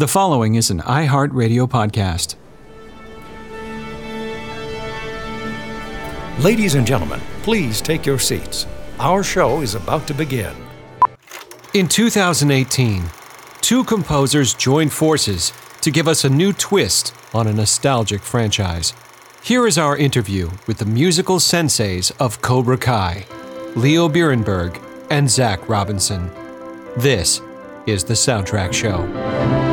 The following is an iHeartRadio podcast. Ladies and gentlemen, please take your seats. Our show is about to begin. In 2018, two composers joined forces to give us a new twist on a nostalgic franchise. Here is our interview with the musical senseis of Cobra Kai, Leo Birenberg and Zach Robinson. This is the Soundtrack Show.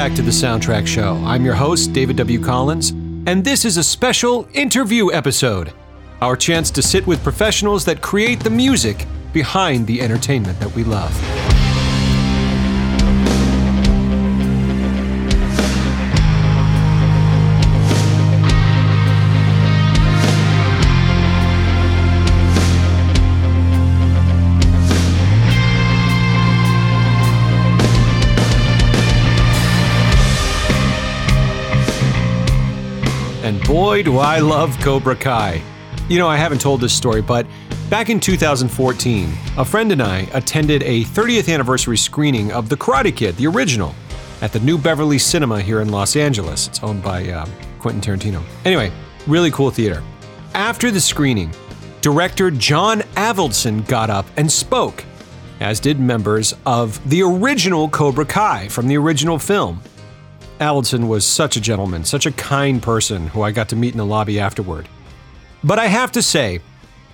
Back to the Soundtrack Show. I'm your host, David W. Collins, and this is a special interview episode. Our chance to sit with professionals that create the music behind the entertainment that we love. Boy, do I love Cobra Kai. You know, I haven't told this story, but back in 2014, a friend and I attended a 30th anniversary screening of The Karate Kid, the original, at the New Beverly Cinema here in Los Angeles. It's owned by uh, Quentin Tarantino. Anyway, really cool theater. After the screening, director John Avildsen got up and spoke, as did members of the original Cobra Kai from the original film. Avildsen was such a gentleman, such a kind person who I got to meet in the lobby afterward. But I have to say,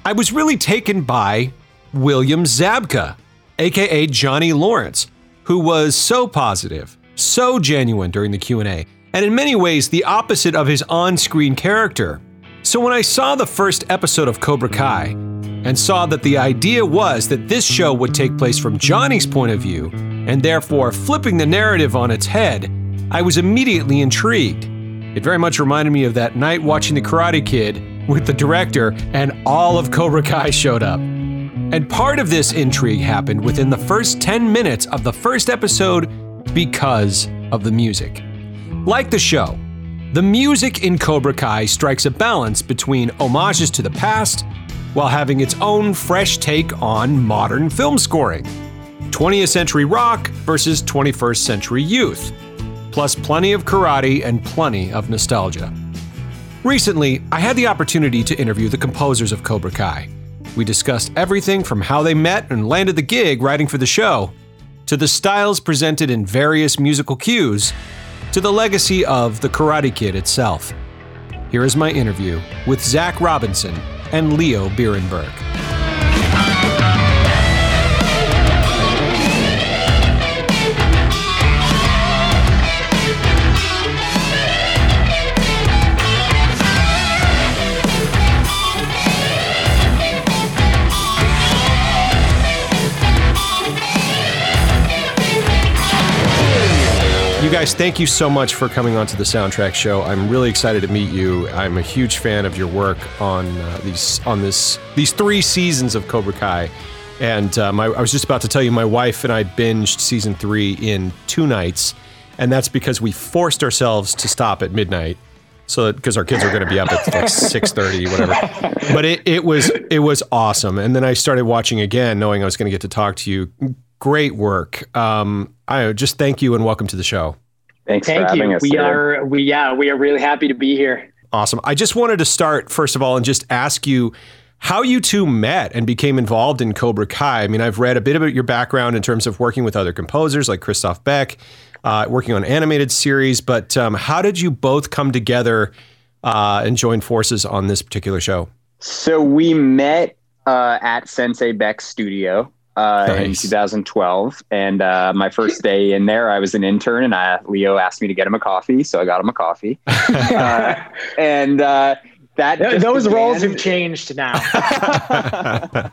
I was really taken by William Zabka, aka Johnny Lawrence, who was so positive, so genuine during the Q&A, and in many ways the opposite of his on-screen character. So when I saw the first episode of Cobra Kai and saw that the idea was that this show would take place from Johnny's point of view and therefore flipping the narrative on its head, I was immediately intrigued. It very much reminded me of that night watching The Karate Kid with the director, and all of Cobra Kai showed up. And part of this intrigue happened within the first 10 minutes of the first episode because of the music. Like the show, the music in Cobra Kai strikes a balance between homages to the past while having its own fresh take on modern film scoring. 20th century rock versus 21st century youth plus plenty of karate and plenty of nostalgia. Recently, I had the opportunity to interview the composers of Cobra Kai. We discussed everything from how they met and landed the gig writing for the show, to the styles presented in various musical cues, to the legacy of the Karate Kid itself. Here is my interview with Zach Robinson and Leo Birenberg. You guys, thank you so much for coming on to the Soundtrack Show. I'm really excited to meet you. I'm a huge fan of your work on uh, these on this these three seasons of Cobra Kai. And um, I, I was just about to tell you, my wife and I binged season three in two nights, and that's because we forced ourselves to stop at midnight so because our kids are going to be up at like six thirty, whatever. But it, it was it was awesome, and then I started watching again, knowing I was going to get to talk to you. Great work. Um, I just thank you and welcome to the show. Thanks Thank for having you. us. We today. are we yeah we are really happy to be here. Awesome. I just wanted to start first of all and just ask you how you two met and became involved in Cobra Kai. I mean, I've read a bit about your background in terms of working with other composers like Christoph Beck, uh, working on animated series, but um, how did you both come together uh, and join forces on this particular show? So we met uh, at Sensei Beck's studio uh, in 2012, and uh, my first day in there, I was an intern, and I, Leo asked me to get him a coffee, so I got him a coffee, uh, and uh, that Th- just Those roles have changed now.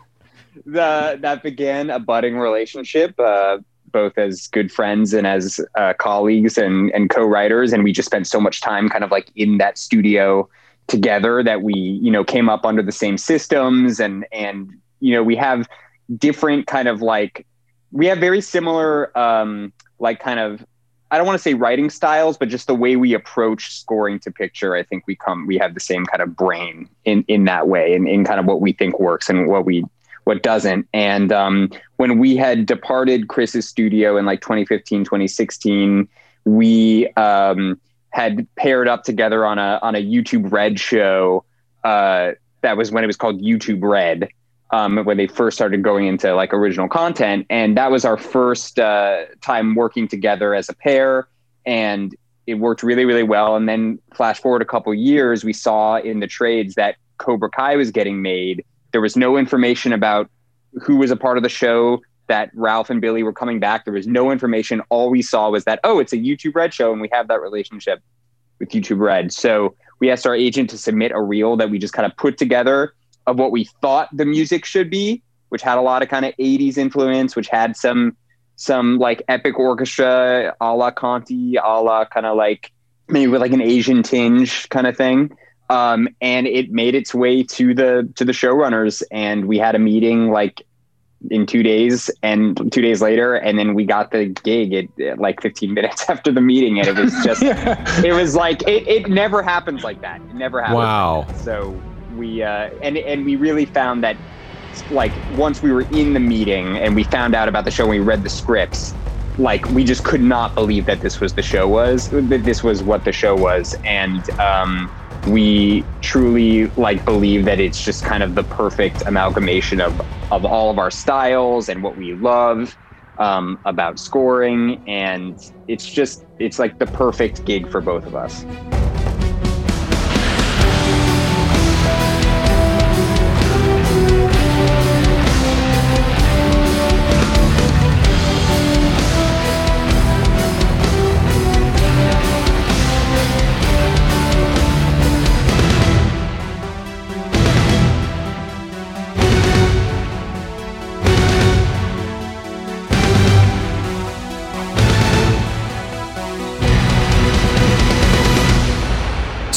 the that began a budding relationship, uh, both as good friends and as uh, colleagues and and co-writers. And we just spent so much time, kind of like in that studio together, that we you know came up under the same systems, and and you know we have different kind of like we have very similar um, like kind of I don't want to say writing styles, but just the way we approach scoring to picture, I think we come we have the same kind of brain in in that way, and in kind of what we think works and what we what doesn't. And um, when we had departed Chris's studio in like 2015, 2016, we um, had paired up together on a on a YouTube Red show. Uh, that was when it was called YouTube Red. Um, when they first started going into like original content, and that was our first uh, time working together as a pair, and it worked really, really well. And then flash forward a couple years, we saw in the trades that Cobra Kai was getting made. There was no information about who was a part of the show, that Ralph and Billy were coming back. There was no information. All we saw was that, oh, it's a YouTube Red show, and we have that relationship with YouTube Red. So we asked our agent to submit a reel that we just kind of put together of what we thought the music should be, which had a lot of kind of 80s influence, which had some some like epic orchestra a la Conti, a la kind of like maybe with like an Asian tinge kind of thing. Um, and it made its way to the to the showrunners, and we had a meeting like in two days, and two days later, and then we got the gig at, at like 15 minutes after the meeting, and it was just it was like it, it never happens like that. It never happens. Wow. Like that. So we uh, and and we really found that like once we were in the meeting and we found out about the show and we read the scripts, like we just could not believe that this was the show was that this was what the show was, and um, we truly like believe that it's just kind of the perfect amalgamation of of all of our styles and what we love um, about scoring, and it's just it's like the perfect gig for both of us.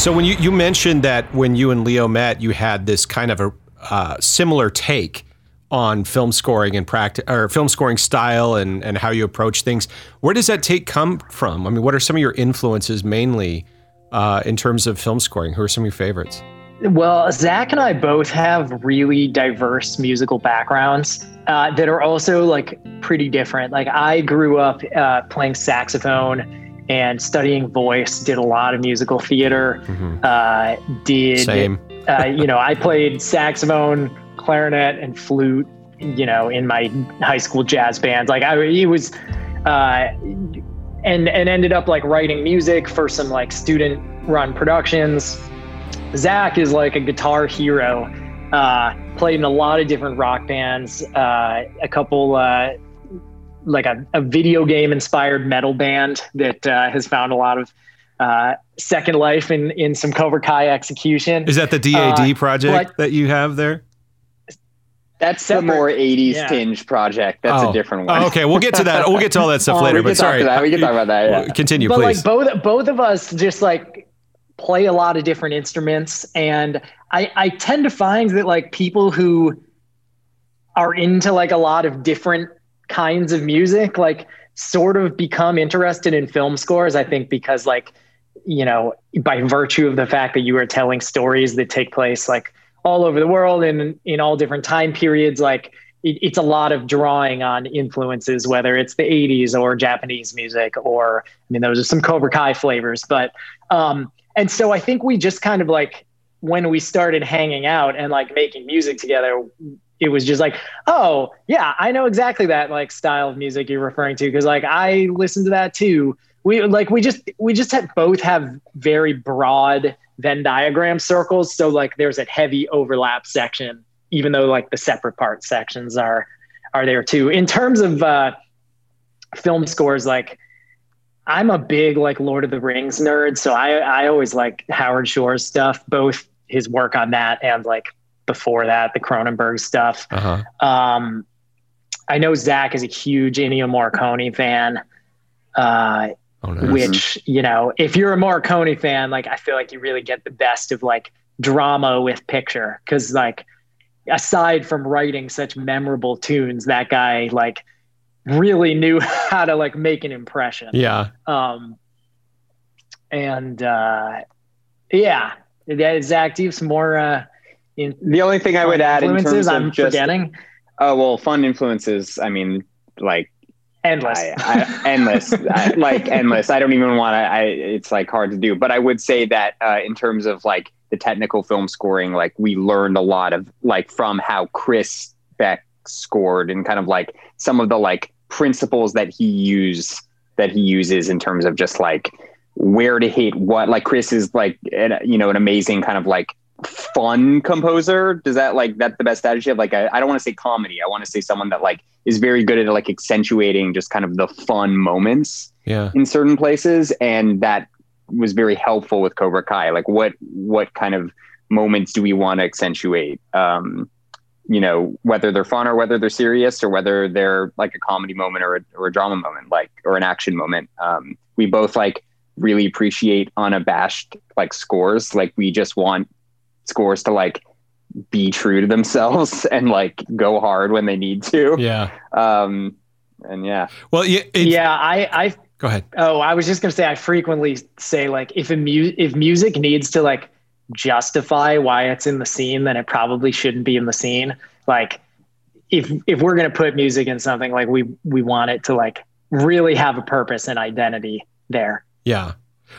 So when you, you mentioned that when you and Leo met, you had this kind of a uh, similar take on film scoring and practice or film scoring style and, and how you approach things. Where does that take come from? I mean, what are some of your influences mainly uh, in terms of film scoring? Who are some of your favorites? Well, Zach and I both have really diverse musical backgrounds uh, that are also like pretty different. Like I grew up uh, playing saxophone and studying voice. Did a lot of musical theater. Uh, did Same. uh, you know, I played saxophone, clarinet, and flute. You know, in my high school jazz bands, like I, it was, uh, and and ended up like writing music for some like student run productions. Zach is like a guitar hero. Uh, played in a lot of different rock bands. Uh, a couple, uh, like a, a video game inspired metal band that uh, has found a lot of uh, second life in in some Cobra Kai execution. Is that the DAD Uh, project that you have there? That's Separate- the more 80s yeah. tinge project. That's Oh. a different one. Oh, okay, we'll get to that. We'll get to all that stuff Oh, later. can but talk sorry, that. We can talk about that, yeah. Well, Continue, but please. like both both of us just like play a lot of different instruments and I, I tend to find that like people who are into like a lot of different kinds of music like sort of become interested in film scores i think because like you know, by virtue of the fact that you are telling stories that take place like all over the world and in all different time periods, like it, it's a lot of drawing on influences, whether it's the 80s or Japanese music, or I mean, those are some Cobra Kai flavors. But, um, and so I think we just kind of like, when we started hanging out and like making music together, it was just like, oh yeah, I know exactly that like style of music you're referring to because like I listen to that too we like we just we just had both have very broad Venn diagram circles. So like there's a heavy overlap section, even though like the separate part sections are are there too. In terms of uh, film scores, like I'm a big like Lord of the Rings nerd, so I I always like Howard Shore's stuff, both his work on that and like before that the Cronenberg stuff. Uh-huh. Um, I know Zach is a huge Ennio Morricone fan. Uh, Oh, nice. Which, you know, if you're a Morricone fan, like I feel like you really get the best of like drama with picture. Cause like aside from writing such memorable tunes, that guy like really knew how to like make an impression. Yeah. Um and uh yeah. Zach, do you have some more uh in, the only thing I would add in terms of I'm just, forgetting. Oh well, fun influences. I mean, like endless I, I, endless I, like endless i don't even want to i it's like hard to do but i would say that uh, in terms of like the technical film scoring like we learned a lot of like from how chris beck scored and kind of like some of the like principles that he used that he uses in terms of just like where to hit what like chris is like an, you know an amazing kind of like fun composer. Does that like that the best adjective like I, I don't want to say comedy. I want to say someone that like is very good at like accentuating just kind of the fun moments yeah. in certain places and that was very helpful with cobra kai. Like what what kind of moments do we want to accentuate? Um you know whether they're fun or whether they're serious or whether they're like a comedy moment or a, or a drama moment like or an action moment. Um we both like really appreciate unabashed like scores. Like we just want scores to like be true to themselves and like go hard when they need to. Yeah. Um, and yeah. Well, yeah. Yeah. I, I, go ahead. Oh, I was just going to say, I frequently say like, if a mu- if music needs to like justify why it's in the scene, then it probably shouldn't be in the scene. Like if, if we're going to put music in something, like we, we want it to like really have a purpose and identity there. Yeah.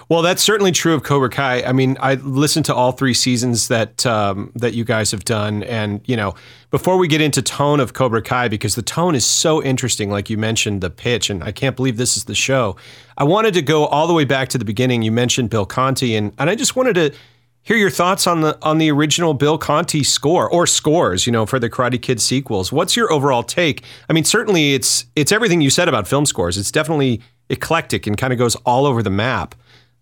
Well, that's certainly true of Cobra Kai. I mean, I listened to all three seasons that um, that you guys have done, and you know, before we get into tone of Cobra Kai, because the tone is so interesting, like you mentioned the pitch, and I can't believe this is the show. I wanted to go all the way back to the beginning. You mentioned Bill Conti, and and I just wanted to hear your thoughts on the on the original Bill Conti score or scores, you know, for the Karate Kid sequels. What's your overall take? I mean, certainly it's it's everything you said about film scores. It's definitely eclectic and kind of goes all over the map.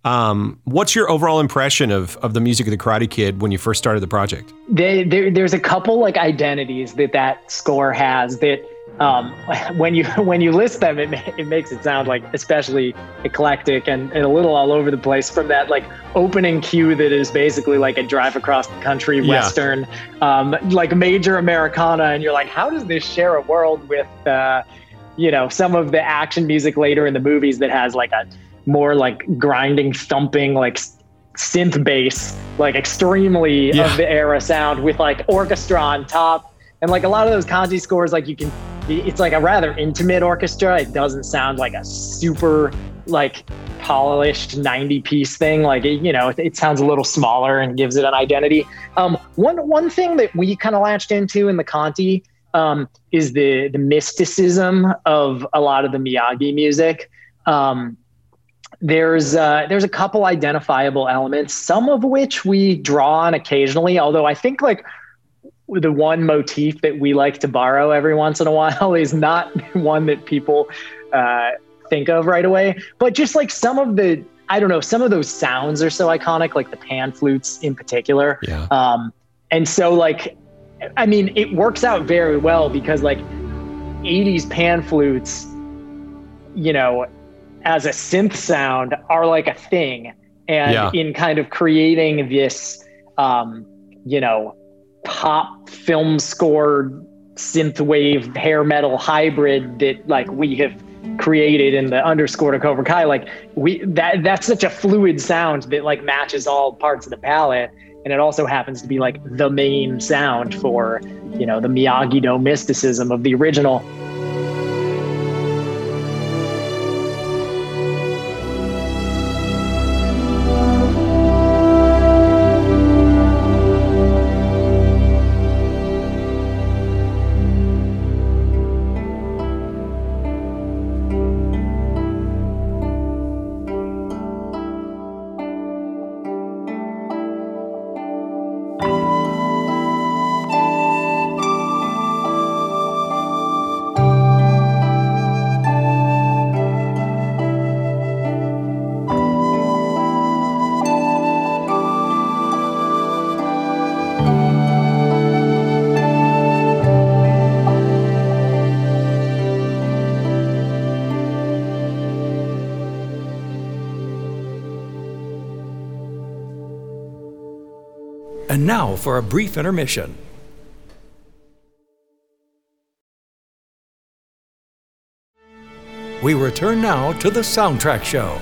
Um, what's your overall impression of of the music of the Karate Kid when you first started the project? They, there's a couple like identities that that score has that um, when you when you list them, it it makes it sound like especially eclectic and, and a little all over the place. From that like opening cue that is basically like a drive across the country yeah. western, um, like major Americana, and you're like, how does this share a world with? Uh, you know some of the action music later in the movies that has like a more like grinding, thumping, like synth bass, like extremely yeah. of the era sound with like orchestra on top. And like a lot of those Conti scores, like you can, it's like a rather intimate orchestra. It doesn't sound like a super like polished 90 piece thing. Like, it, you know, it, it, sounds a little smaller and gives it an identity. Um, one, one thing that we kind of latched into in the Conti um, is the, the mysticism of a lot of the Miyagi music. Um, there's uh, there's a couple identifiable elements, some of which we draw on occasionally. Although I think like the one motif that we like to borrow every once in a while is not one that people uh, think of right away. But just like some of the I don't know, some of those sounds are so iconic, like the pan flutes in particular. Yeah. Um, and so like, I mean, it works out very well because like 80s pan flutes, you know, as a synth sound are like a thing and yeah. in kind of creating this um, you know pop film score synth wave hair metal hybrid that like we have created in the underscore to Cobra Kai, like we that that's such a fluid sound that like matches all parts of the palette. And it also happens to be like the main sound for, you know, the Miyagi Do mysticism of the original. Now for a brief intermission. We return now to the soundtrack show.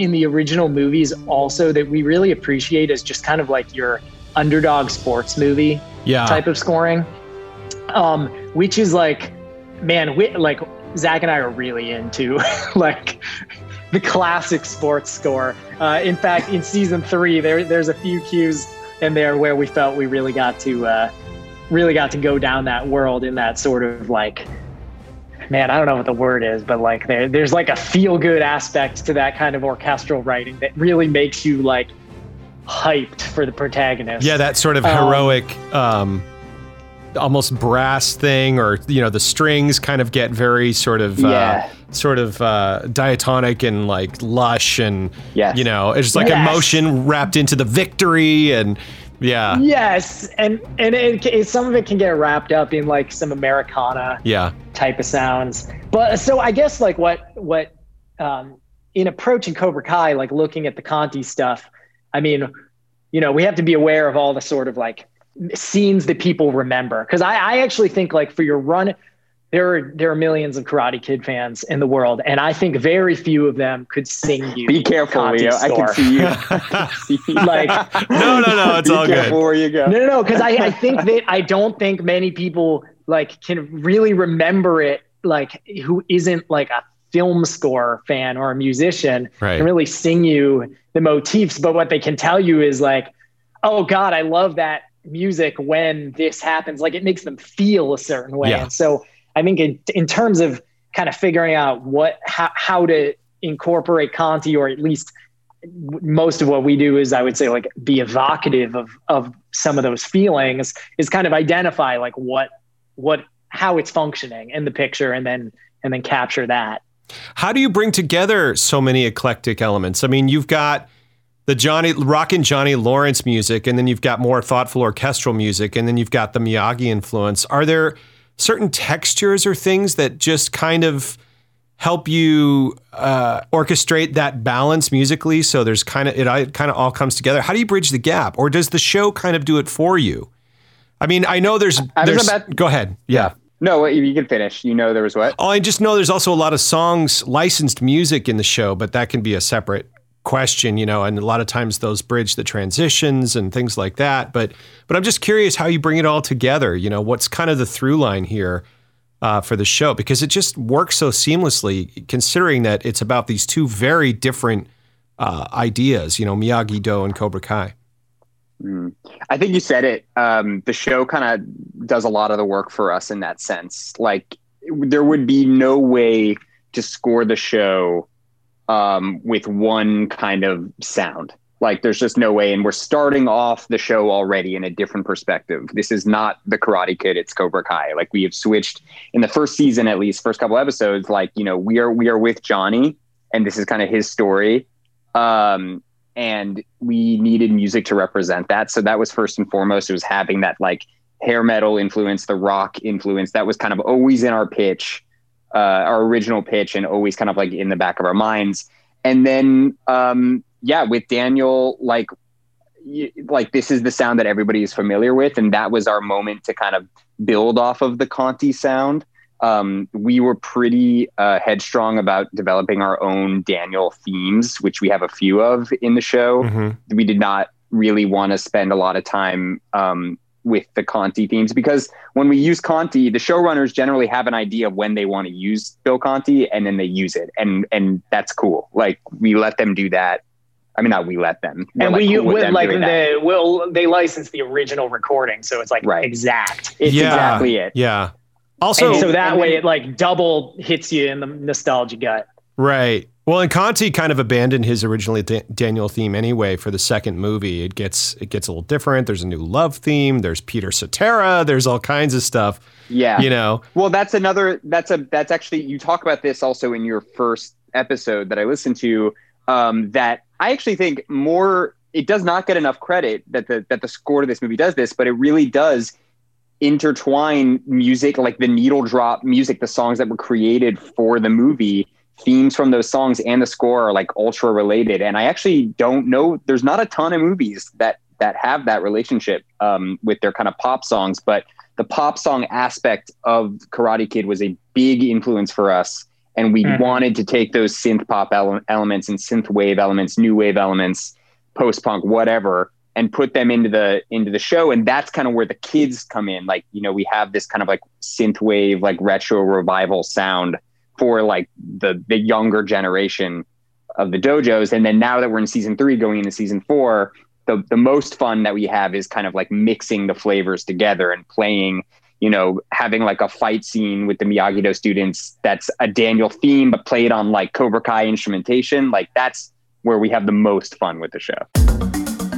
In the original movies also that we really appreciate as just kind of like your underdog sports movie Yeah. type of scoring, um, which is like, man, we, like Zach and I are really into like the classic sports score. Uh, in fact, in season three, there there's a few cues in there where we felt we really got to uh, really got to go down that world in that sort of like man, I don't know what the word is, but like there, there's like a feel good aspect to that kind of orchestral writing that really makes you like hyped for the protagonist. Yeah, that sort of Um, heroic, um, almost brass thing, or you know, the strings kind of get very sort of, Yeah. uh, sort of uh, diatonic and like lush, and Yes. you know, it's just like Yes. emotion wrapped into the victory, and yeah, Yes, and and it, it, some of it can get wrapped up in like some Americana yeah, type of sounds. But so I guess like what what um, in approaching Cobra Kai, like looking at the Conti stuff, I mean, you know, we have to be aware of all the sort of like scenes that people remember. Because I, I actually think like for your run, there are there are millions of Karate Kid fans in the world, and I think very few of them could sing you. Be careful, Conti's Leo. I can see you. I can see you. Like no, no, no, it's all good. where you go. no, no, no, because I, I think that I don't think many people like can really remember it like who isn't like a film score fan or a musician Right. and really sing you the motifs. But what they can tell you is like, oh God, I love that music when this happens. Like it makes them feel a certain way. Yeah. And so I think in, in terms of kind of figuring out what how, how to incorporate Conti or at least most of what we do is I would say like be evocative of of some of those feelings is kind of identify like what what how it's functioning in the picture and then and then capture that. How do you bring together so many eclectic elements? I mean, you've got the Johnny Rockin' Johnny Lawrence music, and then you've got more thoughtful orchestral music, and then you've got the Miyagi influence. Are there certain textures or things that just kind of help you uh, orchestrate that balance musically? So there's kind of it, it kind of all comes together. How do you bridge the gap, or does the show kind of do it for you? I mean, I know there's I there's about- go ahead, yeah. No, you can finish. You know there was what? Oh, I just know there's also a lot of songs, licensed music in the show, but that can be a separate question, you know, and a lot of times those bridge the transitions and things like that. But but I'm just curious how you bring it all together. You know, what's kind of the through line here uh, for the show because it just works so seamlessly, considering that it's about these two very different uh, ideas. You know, Miyagi Do and Cobra Kai. Mm. I think you said it. Um, the show kind of does a lot of the work for us in that sense. Like there would be no way to score the show um, with one kind of sound. Like there's just no way. And we're starting off the show already in a different perspective. This is not the Karate Kid, it's Cobra Kai. Like we have switched in the first season, at least first couple episodes, like, you know, we are we are with Johnny and this is kind of his story. Um, and we needed music to represent that. So that was first and foremost. It was having that like hair metal influence, the rock influence. That was kind of always in our pitch, uh, our original pitch, and always kind of like in the back of our minds. And then, um, yeah, with Daniel, like, like this is the sound that everybody is familiar with, and that was our moment to kind of build off of the Conti sound. Um, we were pretty uh, headstrong about developing our own Daniel themes, which we have a few of in the show. Mm-hmm. We did not really want to spend a lot of time um, with the Conti themes because when we use Conti, the showrunners generally have an idea of when they want to use Bill Conti, and then they use it, and and that's cool. Like we let them do that. I mean, not we let them, We're, and like, we cool with them like the will they license the original recording, so it's like Right. exact. It's Yeah. exactly it. Yeah. Also, and so that way then- it like double hits you in the nostalgia gut. Right. Well, and Conti kind of abandoned his originally Da- Daniel theme anyway for the second movie. It gets it gets a little different. There's a new love theme. There's Peter Cetera. There's all kinds of stuff. Yeah. You know. Well, that's another. That's a. That's actually you talk about this also in your first episode that I listened to. Um, that I actually think more. It does not get enough credit that the that the score to this movie does this, but it really does intertwine music like the needle drop music, the songs that were created for the movie. Themes from those songs and the score are like ultra related, and I actually don't know. There's not a ton of movies that that have that relationship um, with their kind of pop songs, but the pop song aspect of Karate Kid was a big influence for us. And we Mhm. wanted to take those synth pop ele- elements and synth wave elements, new wave elements, post punk, whatever, and put them into the into the show. And that's kind of where the kids come in. Like, you know, we have this kind of like synth wave, like retro revival sound for like the the younger generation of the dojos. And then now that we're in season three, going into season four, the the most fun that we have is kind of like mixing the flavors together and playing you know having like a fight scene with the miyagi do students that's a daniel theme but played on like cobra kai instrumentation like that's where we have the most fun with the show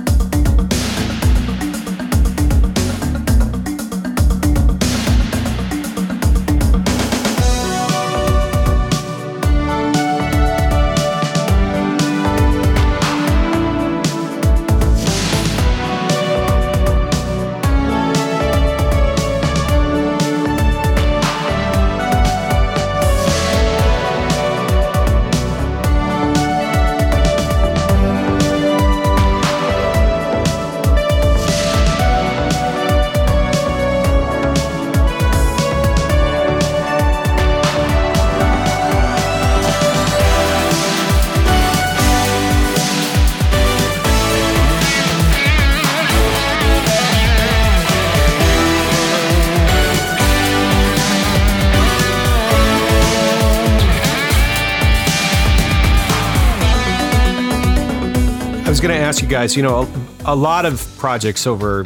ask you guys. You know, a, a lot of projects over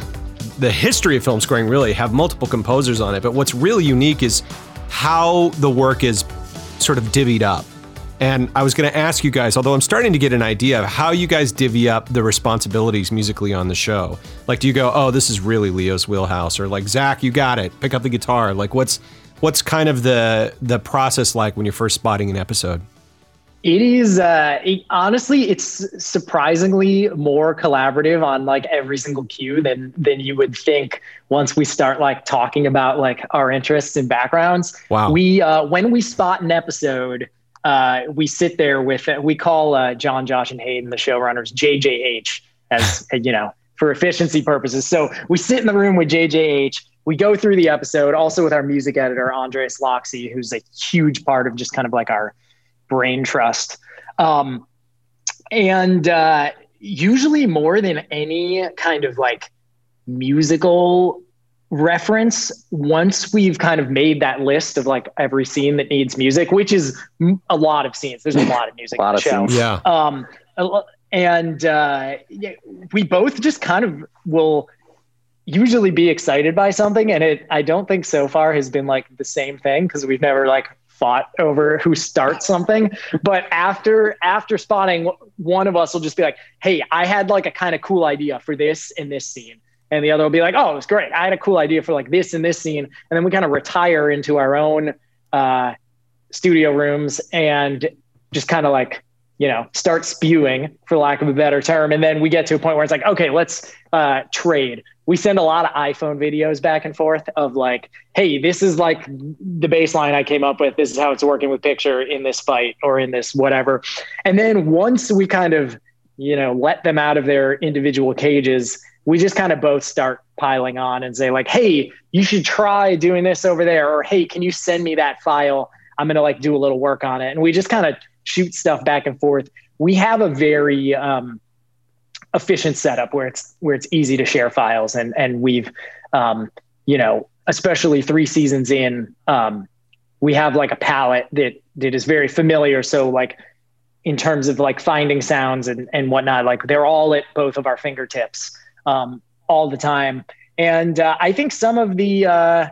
the history of film scoring really have multiple composers on it. But what's really unique is how the work is sort of divvied up. And I was going to ask you guys, although I'm starting to get an idea of how you guys divvy up the responsibilities musically on the show. Like, do you go, "Oh, this is really Leo's wheelhouse," or like, "Zach, you got it. Pick up the guitar." Like, what's what's kind of the the process like when you're first spotting an episode? It is uh, it, honestly, it's surprisingly more collaborative on like every single cue than than you would think. Once we start like talking about like our interests and backgrounds, Wow. we uh, when we spot an episode, uh, we sit there with we call uh, John, Josh, and Hayden the showrunners JJH as you know for efficiency purposes. So we sit in the room with JJH. We go through the episode, also with our music editor Andres Loxy, who's a huge part of just kind of like our brain trust. Um, and uh, usually more than any kind of like musical reference, once we've kind of made that list of like every scene that needs music, which is a lot of scenes. There's a lot of music A lot in the of show. scenes. Yeah. Um, and uh, yeah, we both just kind of will usually be excited by something, and it I don't think so far has been like the same thing because we've never like fought over who starts something. But after after spotting, one of us will just be like, "Hey, I had like a kind of cool idea for this in this scene," and the other will be like, "Oh, it was great. I had a cool idea for like this in this scene," and then we kind of retire into our own uh, studio rooms and just kind of like you know start spewing for lack of a better term. And then we get to a point where it's like okay let's uh, trade. We send a lot of iphone videos back and forth of like hey this is like the baseline i came up with. This is how it's working with picture in this fight or in this whatever. And then once we kind of you know let them out of their individual cages we just kind of both start piling on and say like hey you should try doing this over there. Or hey can you send me that file? I'm going to like do a little work on it. And we just kind of shoot stuff back and forth. We have a very um, efficient setup where it's where it's easy to share files, and and we've um, you know especially three seasons in, um, we have like a palette that that is very familiar. So like in terms of like finding sounds and and whatnot, like they're all at both of our fingertips um, all the time. And uh, I think some of the uh,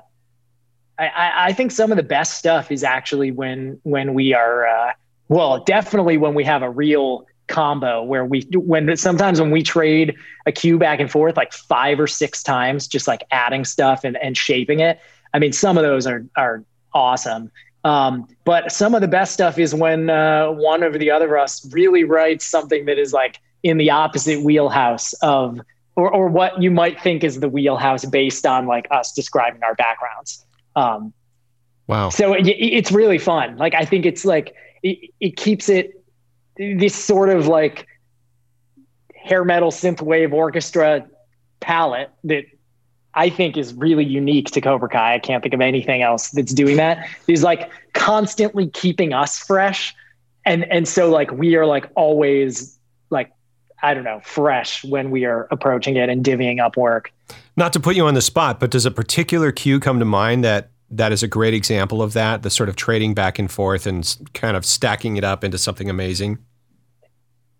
I, I, think some of the best stuff is actually when when we are uh, well, definitely when we have a real combo where we when sometimes when we trade a cue back and forth like five or six times, just like adding stuff and, and shaping it. I mean, some of those are are awesome. Um, but some of the best stuff is when uh, one of the other of us really writes something that is like in the opposite wheelhouse of or, or what you might think is the wheelhouse based on like us describing our backgrounds. Um, wow. So it, it's really fun. Like I think it's like it, it keeps it this sort of like hair metal synth wave orchestra palette that I think is really unique to Cobra Kai. I can't think of anything else that's doing that. Is like constantly keeping us fresh. And and so like we are like always like I don't know, fresh when we are approaching it and divvying up work. Not to put you on the spot, but does a particular cue come to mind that that is a great example of that the sort of trading back and forth and kind of stacking it up into something amazing.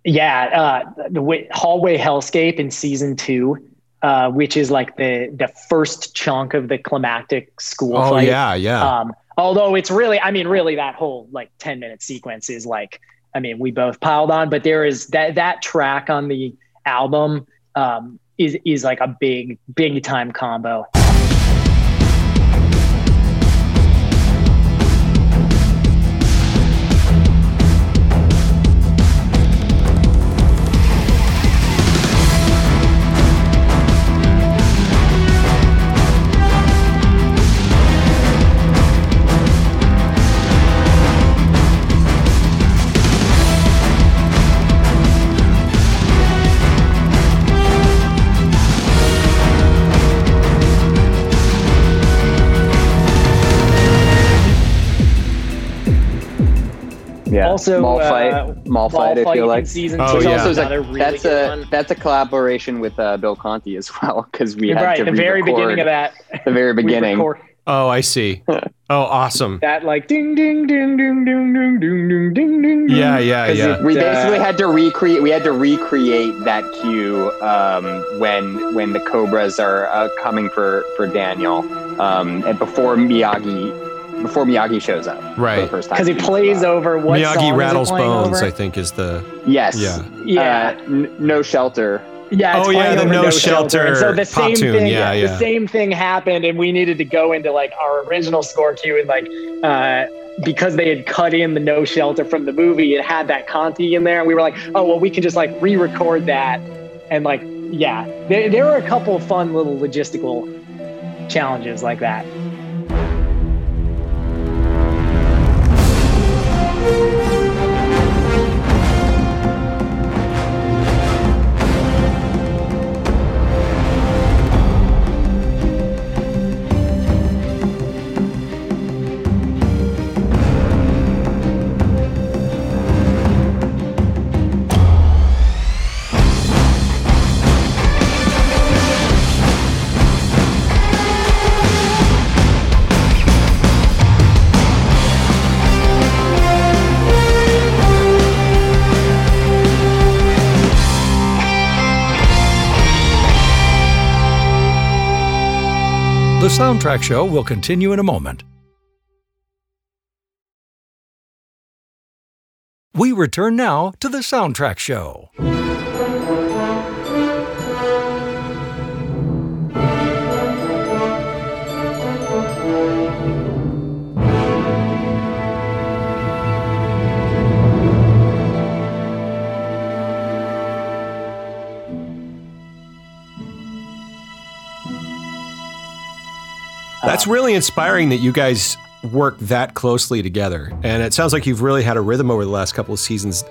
Yeah uh, the hallway hellscape in season two uh, which is like the the first chunk of the climactic school oh fight. yeah yeah. Um, although it's really i mean really that whole like 10 minute sequence is like i mean we both piled on but there is that that track on the album um, is is like a big big time combo Also, mall fight, uh, mall fight. I feel like season Oh, two yeah. is also another like, really that's a one. that's a collaboration with uh, Bill Conti as well because we You're had right. to The very beginning of that. the very beginning. oh i see oh awesome that like ding ding ding ding ding ding ding ding ding ding. yeah yeah 'Cause yeah it- We uh, basically had to recreate. We had to recreate that cue um, when when the Cobras are uh, coming for for Daniel, um, and before Miyagi before Miyagi shows up for the right first time. because he plays over what song is miyagi it rattles playing bones over? i think is the Yes. Yeah. Yeah, Uh, n- no shelter. yeah. it's Oh, yeah, playing the over No And Shelter So the pop same tune, thing, yeah, yeah. the same thing happened, and we needed to go into like our original score cue and like uh, because they had cut in the No Shelter from the movie, it had that Conti in there, and we were like, oh well, we can just like re-record that, and like yeah, there there were a couple of fun little logistical challenges like that. The soundtrack show will continue in a moment. We return now to the soundtrack show. That's um, really inspiring that you guys work that closely together. And it sounds like you've really had a rhythm over the last couple of seasons.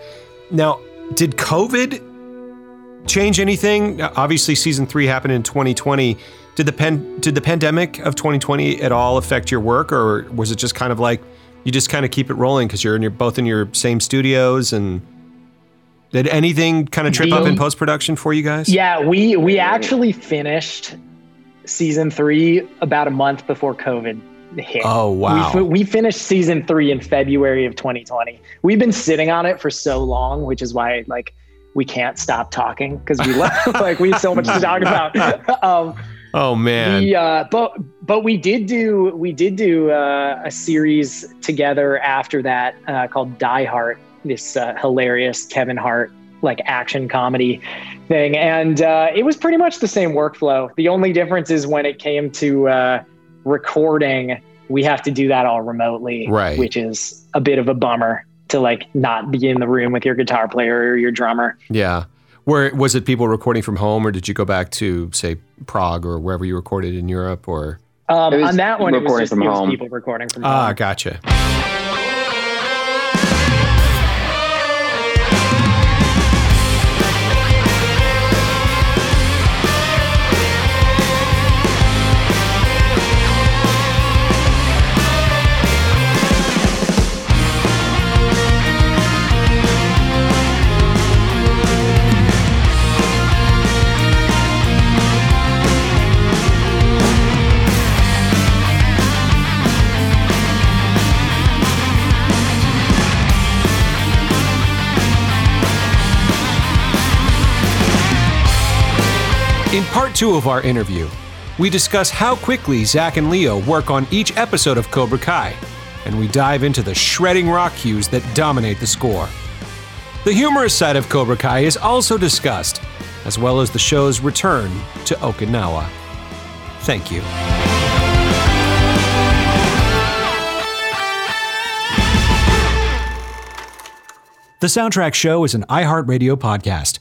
Now, did COVID change anything? Obviously, season three happened in 2020. Did the pen did the pandemic of 2020 at all affect your work, or was it just kind of like you just kind of keep it rolling because you're in your both in your same studios and did anything kind of trip up in post production for you guys? Yeah, we we actually finished season three about a month before COVID hit. Oh wow! We, we, finished season three in February of 2020. We've been sitting on it for so long, which is why like we can't stop talking because we like we have so much to talk about. Um, oh man! We, uh, but but we did do we did do uh, a series together after that uh, called Die Hart. This uh, hilarious Kevin Hart like action comedy thing. And uh, it was pretty much the same workflow. The only difference is when it came to uh, recording, we have to do that all remotely, right. which is a bit of a bummer to like not be in the room with your guitar player or your drummer. Yeah. Where was it people recording from home or did you go back to say Prague or wherever you recorded in Europe or um, on that one it was just from it was home. people recording from ah, home. Ah, gotcha. Two of our interview, we discuss how quickly Zach and Leo work on each episode of Cobra Kai, and we dive into the shredding rock cues that dominate the score. The humorous side of Cobra Kai is also discussed, as well as the show's return to Okinawa. Thank you. The Soundtrack Show is an iHeartRadio podcast.